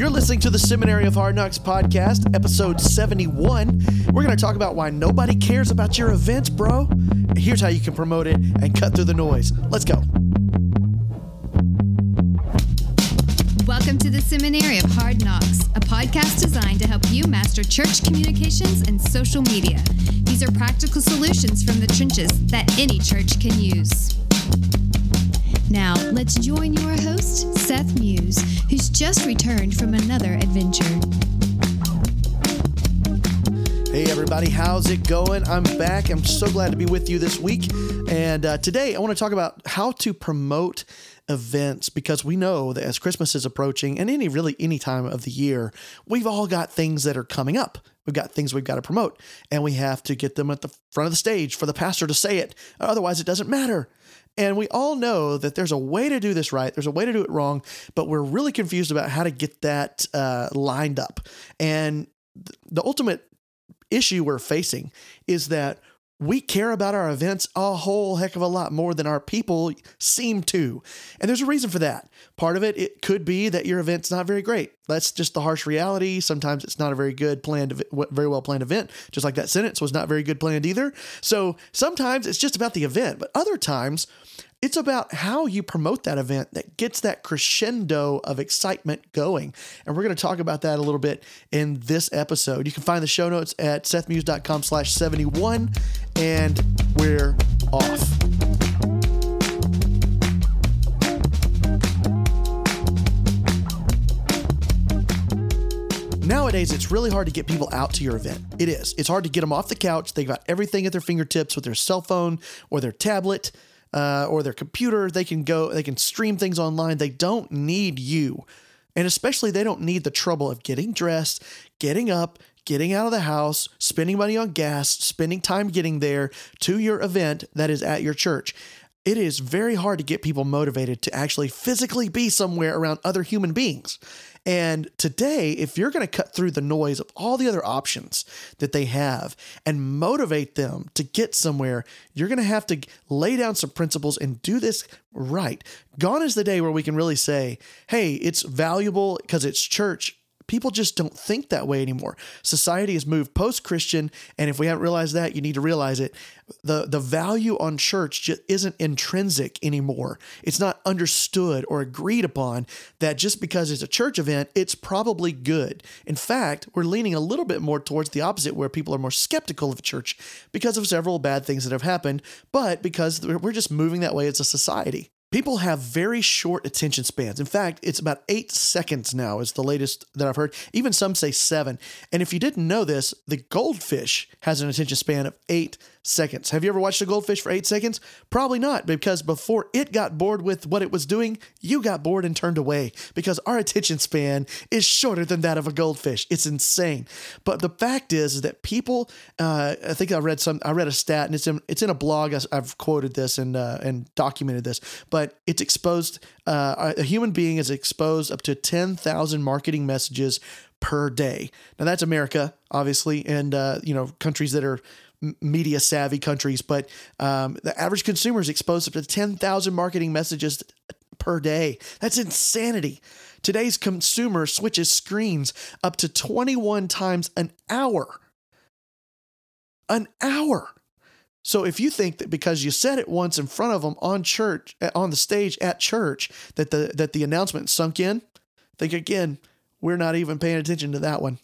You're listening to the Seminary of Hard Knocks podcast, episode 71. We're going to talk about why nobody cares about your events, bro. Here's how you can promote it and cut through the noise. Let's go. Welcome to the Seminary of Hard Knocks, a podcast designed to help you master church communications and social media. These are practical solutions from the trenches that any church can use. Now, let's join your host, Seth Muse, who's just returned from another adventure. Hey, everybody, how's it going? I'm back. I'm so glad to be with you this week. And uh, today I want to talk about how to promote events because we know that as Christmas is approaching and any really any time of the year, we've all got things that are coming up. We've got things we've got to promote and we have to get them at the front of the stage for the pastor to say it. Otherwise, it doesn't matter. And we all know that there's a way to do this right, there's a way to do it wrong, but we're really confused about how to get that uh, lined up. And th- the ultimate issue we're facing is that we care about our events a whole heck of a lot more than our people seem to. And there's a reason for that. Part of it, it could be that your event's not very great. That's just the harsh reality. Sometimes it's not a very good planned, very well planned event, just like that sentence was not very good planned either. So sometimes it's just about the event, but other times it's about how you promote that event that gets that crescendo of excitement going. And we're going to talk about that a little bit in this episode. You can find the show notes at sethmuse.com slash 71, and we're off. Nowadays, it's really hard to get people out to your event. It is. It's hard to get them off the couch. They've got everything at their fingertips with their cell phone or their tablet uh, or their computer. They can go, they can stream things online. They don't need you. And especially, they don't need the trouble of getting dressed, getting up, getting out of the house, spending money on gas, spending time getting there to your event that is at your church. It is very hard to get people motivated to actually physically be somewhere around other human beings. And today, if you're going to cut through the noise of all the other options that they have and motivate them to get somewhere, you're going to have to lay down some principles and do this right. Gone is the day where we can really say, hey, it's valuable because it's church people just don't think that way anymore. Society has moved post-Christian, and if we haven't realized that, you need to realize it. The the value on church just isn't intrinsic anymore. It's not understood or agreed upon that just because it's a church event, it's probably good. In fact, we're leaning a little bit more towards the opposite where people are more skeptical of church because of several bad things that have happened, but because we're just moving that way as a society. People have very short attention spans. In fact, it's about eight seconds now, is the latest that I've heard. Even some say seven. And if you didn't know this, the goldfish has an attention span of eight seconds. Have you ever watched a goldfish for eight seconds? Probably not, because before it got bored with what it was doing, you got bored and turned away because our attention span is shorter than that of a goldfish. It's insane. But the fact is, is that people, uh, I think I read some, I read a stat, and it's in, it's in a blog. I've quoted this and uh, and documented this, but it's exposed. Uh, a human being is exposed up to ten thousand marketing messages per day. Now that's America, obviously, and uh, you know countries that are media savvy countries, but um, the average consumer is exposed up to 10,000 marketing messages per day. That's insanity. Today's consumer switches screens up to 21 times an hour. An hour. So if you think that because you said it once in front of them on church eh, on the stage at church that the that the announcement sunk in, think again, we're not even paying attention to that one.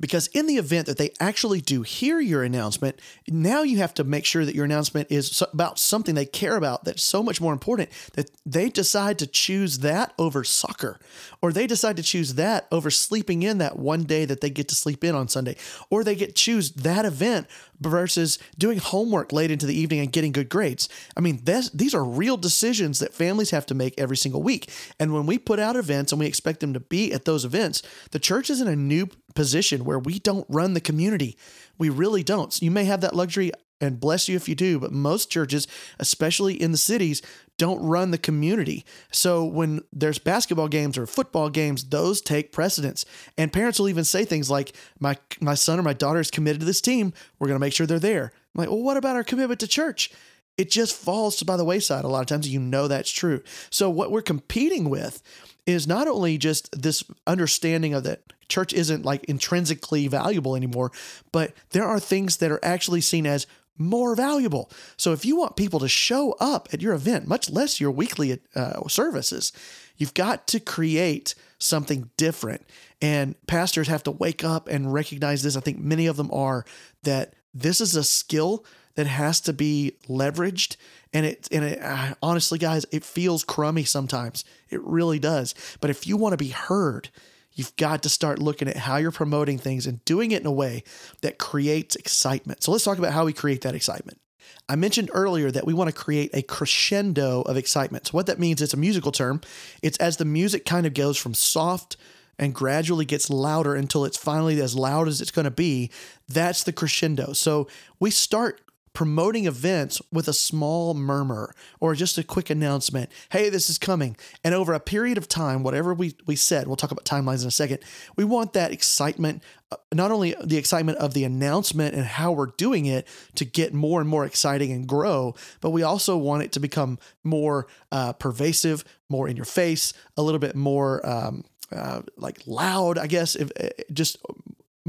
Because in the event that they actually do hear your announcement, now you have to make sure that your announcement is about something they care about that's so much more important that they decide to choose that over soccer, or they decide to choose that over sleeping in that one day that they get to sleep in on Sunday, or they get choose that event versus doing homework late into the evening and getting good grades. I mean, these are real decisions that families have to make every single week. And when we put out events and we expect them to be at those events, the church is in a new position where we don't run the community. We really don't. So you may have that luxury and bless you if you do, but most churches, especially in the cities, don't run the community. So when there's basketball games or football games, those take precedence. And parents will even say things like, "My my son or my daughter is committed to this team. We're going to make sure they're there." I'm like, "Well, what about our commitment to church?" It just falls by the wayside a lot of times. You know that's true. So what we're competing with is not only just this understanding of that church isn't like intrinsically valuable anymore, but there are things that are actually seen as more valuable. So if you want people to show up at your event, much less your weekly uh, services, you've got to create something different. And pastors have to wake up and recognize this. I think many of them are that this is a skill that has to be leveraged. And it, and it, honestly, guys, it feels crummy sometimes. It really does. But if you want to be heard, You've got to start looking at how you're promoting things and doing it in a way that creates excitement. So let's talk about how we create that excitement. I mentioned earlier that we want to create a crescendo of excitement. So, what that means, it's a musical term. It's as the music kind of goes from soft and gradually gets louder until it's finally as loud as it's going to be. That's the crescendo. So, we start promoting events with a small murmur or just a quick announcement hey this is coming. And over a period of time whatever we, we said we'll talk about timelines in a second we want that excitement uh, not only the excitement of the announcement and how we're doing it to get more and more exciting and grow but we also want it to become more uh, pervasive more in your face a little bit more um, uh, like loud i guess if uh, just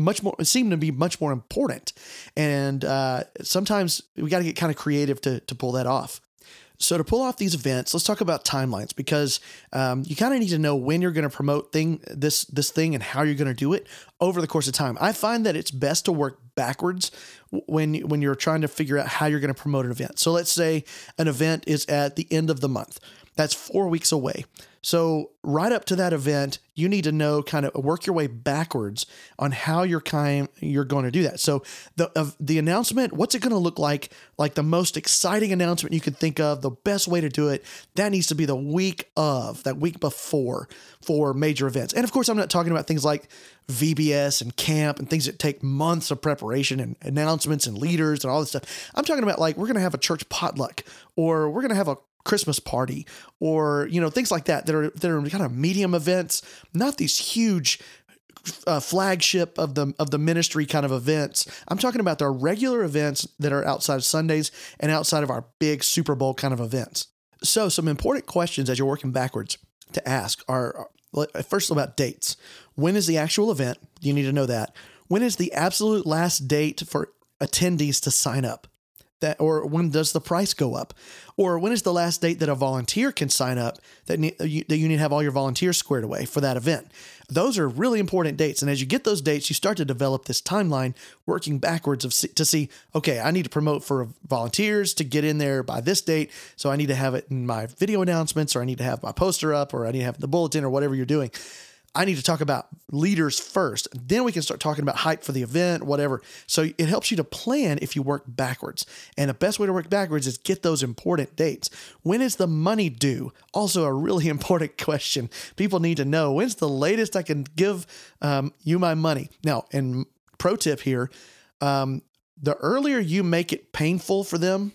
much more seem to be much more important. And uh, sometimes we got to get kind of creative to, to pull that off. So to pull off these events let's talk about timelines because um, you kind of need to know when you're going to promote thing this this thing and how you're going to do it over the course of time. I find that it's best to work backwards when when you're trying to figure out how you're going to promote an event. So let's say an event is at the end of the month. That's four weeks away so, right up to that event, you need to know kind of work your way backwards on how you're kind you're going to do that. So, the uh, the announcement, what's it going to look like? Like the most exciting announcement you can think of, the best way to do it, that needs to be the week of, that week before for major events. And of course, I'm not talking about things like VBS and camp and things that take months of preparation and announcements and leaders and all this stuff. I'm talking about like we're going to have a church potluck or we're going to have a Christmas party or you know things like that that are that are kind of medium events, not these huge uh, flagship of the of the ministry kind of events. I'm talking about the regular events that are outside of Sundays and outside of our big Super Bowl kind of events. So some important questions as you're working backwards to ask are first about dates. When is the actual event? You need to know that. When is the absolute last date for attendees to sign up? That or when does the price go up? Or when is the last date that a volunteer can sign up that, ne- uh, you, that you need to have all your volunteers squared away for that event? Those are really important dates and as you get those dates you start to develop this timeline working backwards of to see okay i need to promote for volunteers to get in there by this date so i need to have it in my video announcements or i need to have my poster up or i need to have the bulletin or whatever you're doing I need to talk about leaders first. Then we can start talking about hype for the event, whatever. So it helps you to plan if you work backwards. And the best way to work backwards is get those important dates. When is the money due? Also, a really important question. People need to know when's the latest I can give um, you my money. Now, and pro tip here um, the earlier you make it painful for them,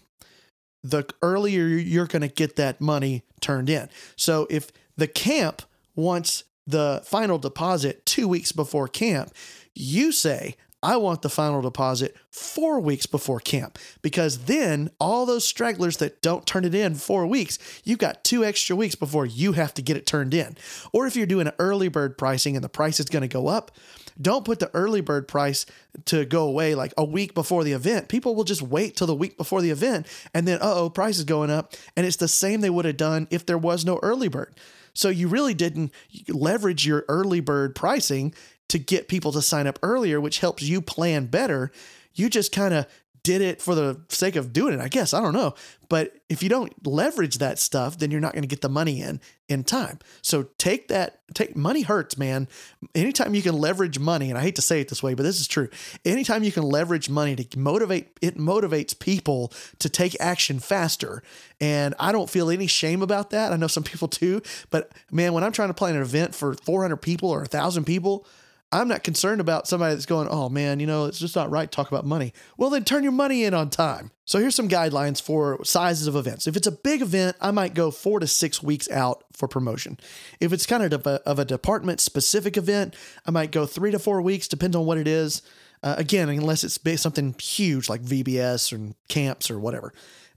the earlier you're going to get that money turned in. So if the camp wants the final deposit two weeks before camp. You say, I want the final deposit four weeks before camp because then all those stragglers that don't turn it in four weeks, you've got two extra weeks before you have to get it turned in. Or if you're doing an early bird pricing and the price is going to go up, don't put the early bird price to go away like a week before the event. People will just wait till the week before the event and then, oh, price is going up. And it's the same they would have done if there was no early bird. So you really didn't leverage your early bird pricing to get people to sign up earlier, which helps you plan better. You just kind of did it for the sake of doing it, I guess. I don't know. But if you don't leverage that stuff, then you're not going to get the money in in time. So take that, take money hurts, man. Anytime you can leverage money, and I hate to say it this way, but this is true. Anytime you can leverage money to motivate, it motivates people to take action faster. And I don't feel any shame about that. I know some people do, but man, when I'm trying to plan an event for 400 people or 1,000 people, I'm not concerned about somebody that's going, oh man, you know, it's just not right to talk about money. Well, then turn your money in on time. So here's some guidelines for sizes of events. If it's a big event, I might go four to six weeks out for promotion. If it's kind of a, of a department specific event, I might go three to four weeks, depends on what it is. Uh, again, unless it's something huge like VBS or camps or whatever.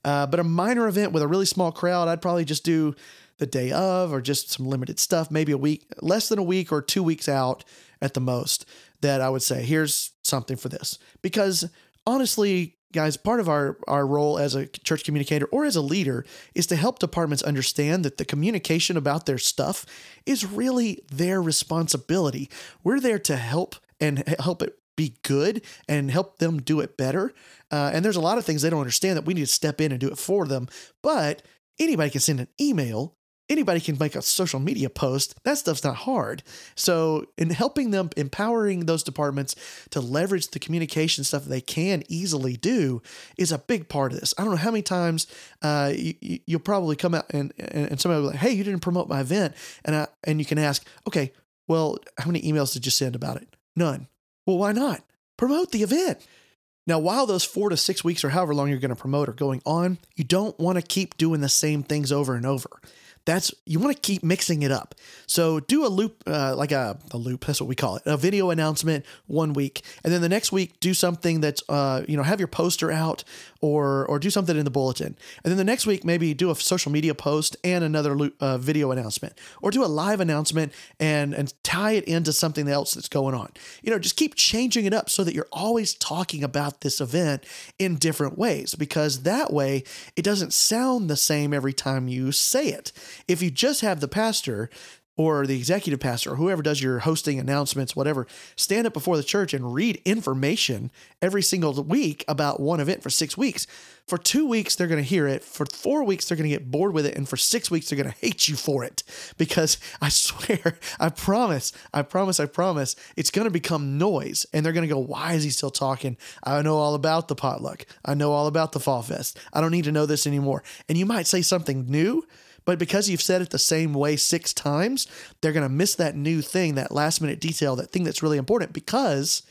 Uh, but a minor event with a really small crowd, I'd probably just do the day of or just some limited stuff, maybe a week, less than a week or two weeks out at the most, that I would say, here's something for this. Because honestly, guys, part of our, our role as a church communicator or as a leader is to help departments understand that the communication about their stuff is really their responsibility. We're there to help and help it be good and help them do it better. Uh, and there's a lot of things they don't understand that we need to step in and do it for them. But anybody can send an email anybody can make a social media post. That stuff's not hard. So, in helping them, empowering those departments to leverage the communication stuff they can easily do is a big part of this. I don't know how many times uh, you, will probably come out and, and somebody will be like, hey, you didn't promote my event. And, I, and you can ask, okay, well, how many emails did you send about it? None. Well, why not? Promote the event. Now, while those four to six weeks or however long you're going to promote are going on, you don't want to keep doing the same things over and over that's you want to keep mixing it up. So do a loop, uh, like a, a loop. That's what we call it. A video announcement one week, and then the next week do something that's uh, you know have your poster out or or do something in the bulletin, and then the next week maybe do a social media post and another uh, video announcement, or do a live announcement and and tie it into something else that's going on. You know, just keep changing it up so that you're always talking about this event in different ways because that way it doesn't sound the same every time you say it. If you just have the pastor or the executive pastor or whoever does your hosting announcements, whatever, stand up before the church and read information every single week about one event for six weeks. For two weeks, they're going to hear it. For four weeks, they're going to get bored with it. And for six weeks, they're going to hate you for it. Because I swear, I promise, I promise, I promise, it's going to become noise. And they're going to go, why is he still talking? I know all about the potluck. I know all about the fall fest. I don't need to know this anymore. And you might say something new but because you've said it the same way six times, they're going to miss that new thing, that last minute detail, that thing that's really important because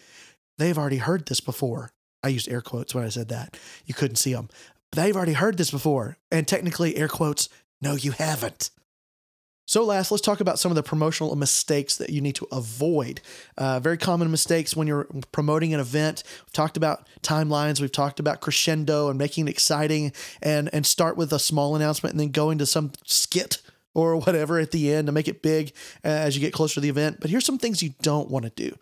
they've already heard this before. I used air quotes when I said that. You couldn't see them. They've already heard this before. And technically, air quotes, no, you haven't. So, last, let's talk about some of the promotional mistakes that you need to avoid. Uh, very common mistakes when you're promoting an event. We've talked about timelines, we've talked about crescendo and making it exciting, and and start with a small announcement and then go into some skit or whatever at the end to make it big as you get closer to the event. But here's some things you don't want to do.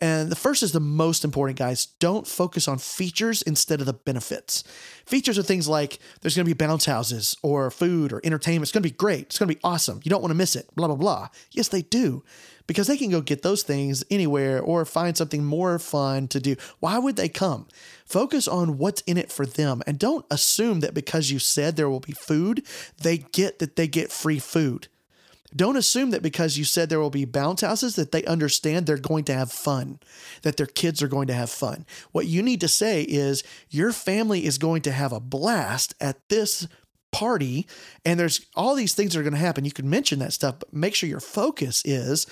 And the first is the most important, guys. Don't focus on features instead of the benefits. Features are things like there's going to be bounce houses or food or entertainment. It's going to be great. It's going to be awesome. You don't want to miss it, blah, blah, blah. Yes, they do because they can go get those things anywhere or find something more fun to do. Why would they come? Focus on what's in it for them and don't assume that because you said there will be food, they get that they get free food. Don't assume that because you said there will be bounce houses that they understand they're going to have fun, that their kids are going to have fun. What you need to say is your family is going to have a blast at this party and there's all these things that are going to happen. You can mention that stuff, but make sure your focus is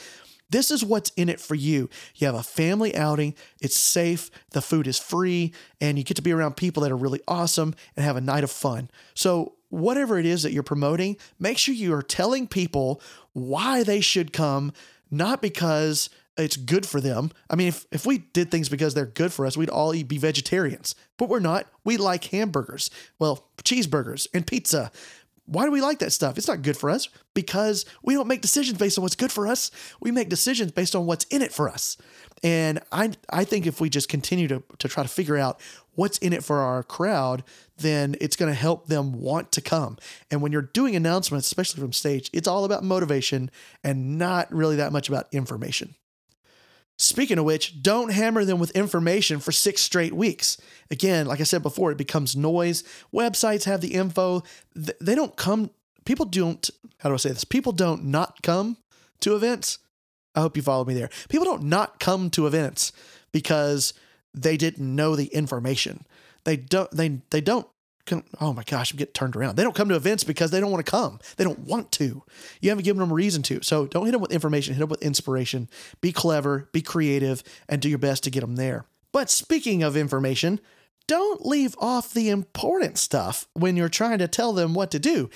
this is what's in it for you. You have a family outing, it's safe, the food is free, and you get to be around people that are really awesome and have a night of fun. So, whatever it is that you're promoting, make sure you are telling people why they should come, not because it's good for them. I mean, if, if we did things because they're good for us, we'd all be vegetarians, but we're not. We like hamburgers, well, cheeseburgers and pizza. Why do we like that stuff? It's not good for us because we don't make decisions based on what's good for us. We make decisions based on what's in it for us. And I I think if we just continue to, to try to figure out what's in it for our crowd, then it's going to help them want to come. And when you're doing announcements, especially from stage, it's all about motivation and not really that much about information. Speaking of which, don't hammer them with information for six straight weeks. Again, like I said before, it becomes noise. Websites have the info. They don't come, people don't, how do I say this? People don't not come to events. I hope you follow me there. People don't not come to events because they didn't know the information. They don't, they, they don't oh my gosh, I'm getting turned around. They don't come to events because they don't want to come. They don't want to. You haven't given them a reason to. So don't hit them with information, hit them with inspiration. Be clever, be creative, and do your best to get them there. But speaking of information, don't leave off the important stuff when you're trying to tell them what to do.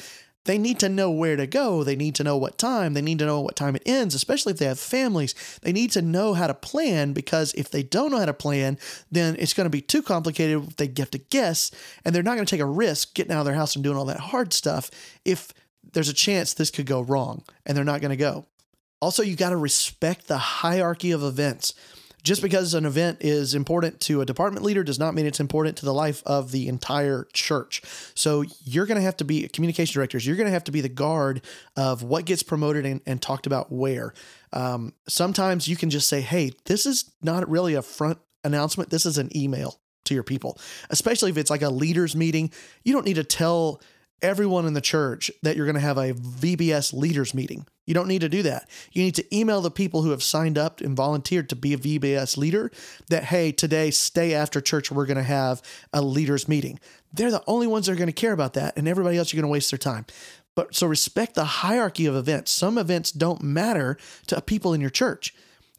They need to know where to go. They need to know what time. They need to know what time it ends, especially if they have families. They need to know how to plan because if they don't know how to plan, then it's going to be too complicated if they have to guess and they're not going to take a risk getting out of their house and doing all that hard stuff if there's a chance this could go wrong and they're not going to go. Also, you got to respect the hierarchy of events. Just because an event is important to a department leader does not mean it's important to the life of the entire church. So you're going to have to be communication directors. You're going to have to be the guard of what gets promoted and, and talked about where. Um, sometimes you can just say, hey, this is not really a front announcement. This is an email to your people, especially if it's like a leaders meeting. You don't need to tell everyone in the church that you're going to have a VBS leaders meeting. You don't need to do that. You need to email the people who have signed up and volunteered to be a VBS leader that, hey, today, stay after church, we're going to have a leaders meeting. They're the only ones that are going to care about that, and everybody else, you're going to waste their time. But so respect the hierarchy of events. Some events don't matter to people in your church.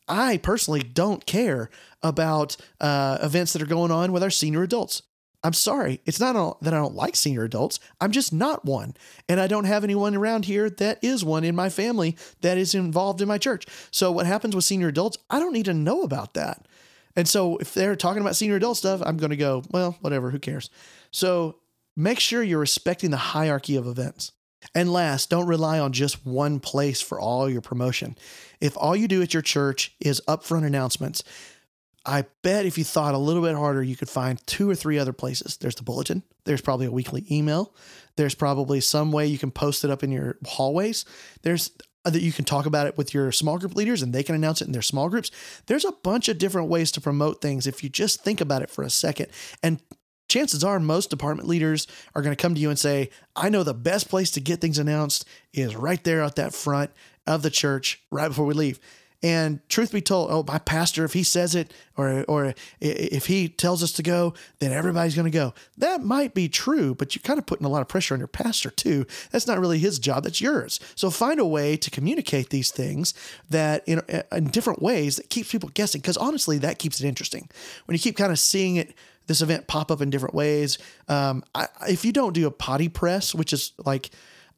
I personally don't care about uh, events that are going on with our senior adults. I'm sorry. It's not that I don't like senior adults. I'm just not one. And I don't have anyone around here that is one in my family that is involved in my church. So what happens with senior adults, I don't need to know about that. And so if they're talking about senior adult stuff, I'm going to go, well, whatever, who cares? So make sure you're respecting the hierarchy of events. And last, don't rely on just one place for all your promotion. If all you do at your church is upfront announcements, I bet if you thought a little bit harder, you could find two or three other places. There's the bulletin, there's probably a weekly email, there's probably some way you can post it up in your hallways. There's uh, that you can talk about it with your small group leaders and they can announce it in their small groups. There's a bunch of different ways to promote things if you just think about it for a second. And chances are most department leaders are going to come to you and say, I know the best place to get things announced is right there at that front of the church right before we leave. And truth be told, oh, my pastor, if he says it or or if he tells us to go, then everybody's going to go. That might be true, but you're kind of putting a lot of pressure on your pastor too. That's not really his job; that's yours. So find a way to communicate these things that in in different ways that keeps people guessing. Because honestly, that keeps it interesting. When you keep kind of seeing it this event pop up in different ways. Um, I, if you don't do a potty press, which is like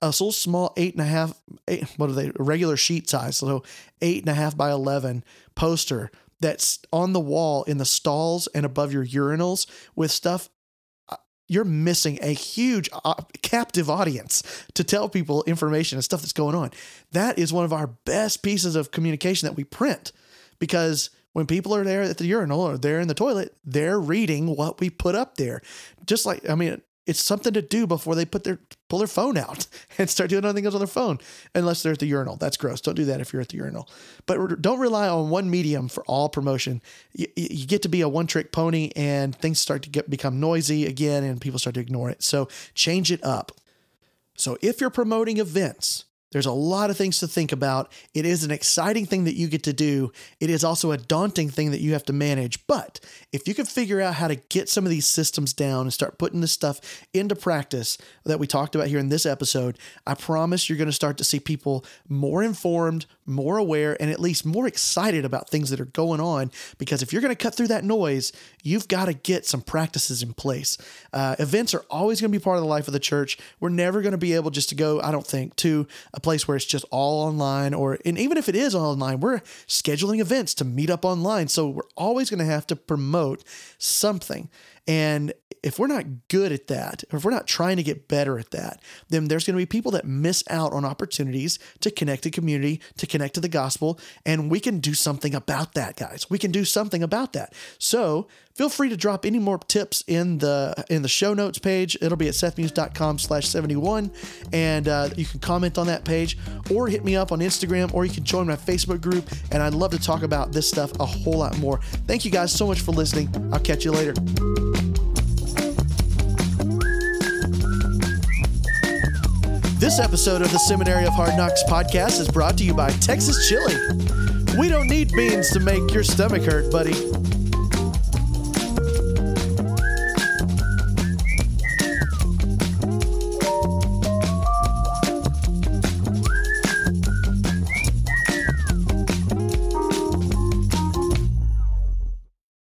a little small eight and a half, eight, what are they, regular sheet size, so eight and a half by 11 poster that's on the wall in the stalls and above your urinals with stuff uh, you're missing a huge uh, captive audience to tell people information and stuff that's going on. That is one of our best pieces of communication that we print because when people are there at the urinal or they're in the toilet, they're reading what we put up there. Just like, I mean, it's something to do before they put their pull their phone out and start doing other things on their phone unless they're at the urinal. That's gross. Don't do that if you're at the urinal. But don't rely on one medium for all promotion. You, you get to be a one trick pony and things start to get become noisy again and people start to ignore it. So change it up. So if you're promoting events there's a lot of things to think about. It is an exciting thing that you get to do. It is also a daunting thing that you have to manage. But if you can figure out how to get some of these systems down and start putting this stuff into practice that we talked about here in this episode, I promise you're going to start to see people more informed, more aware, and at least more excited about things that are going on. Because if you're going to cut through that noise, you've got to get some practices in place. Uh, events are always going to be part of the life of the church. We're never going to be able just to go, I don't think, to a place where it's just all online or and even if it is online we're scheduling events to meet up online so we're always going to have to promote something and if we're not good at that, or if we're not trying to get better at that, then there's going to be people that miss out on opportunities to connect to community, to connect to the gospel, and we can do something about that, guys. We can do something about that. So feel free to drop any more tips in the in the show notes page. It'll be at sethmuse.com slash 71. And uh, you can comment on that page or hit me up on Instagram or you can join my Facebook group. And I'd love to talk about this stuff a whole lot more. Thank you guys so much for listening. I'll catch you later. This episode of the Seminary of Hard Knocks podcast is brought to you by Texas Chili. We don't need beans to make your stomach hurt, buddy.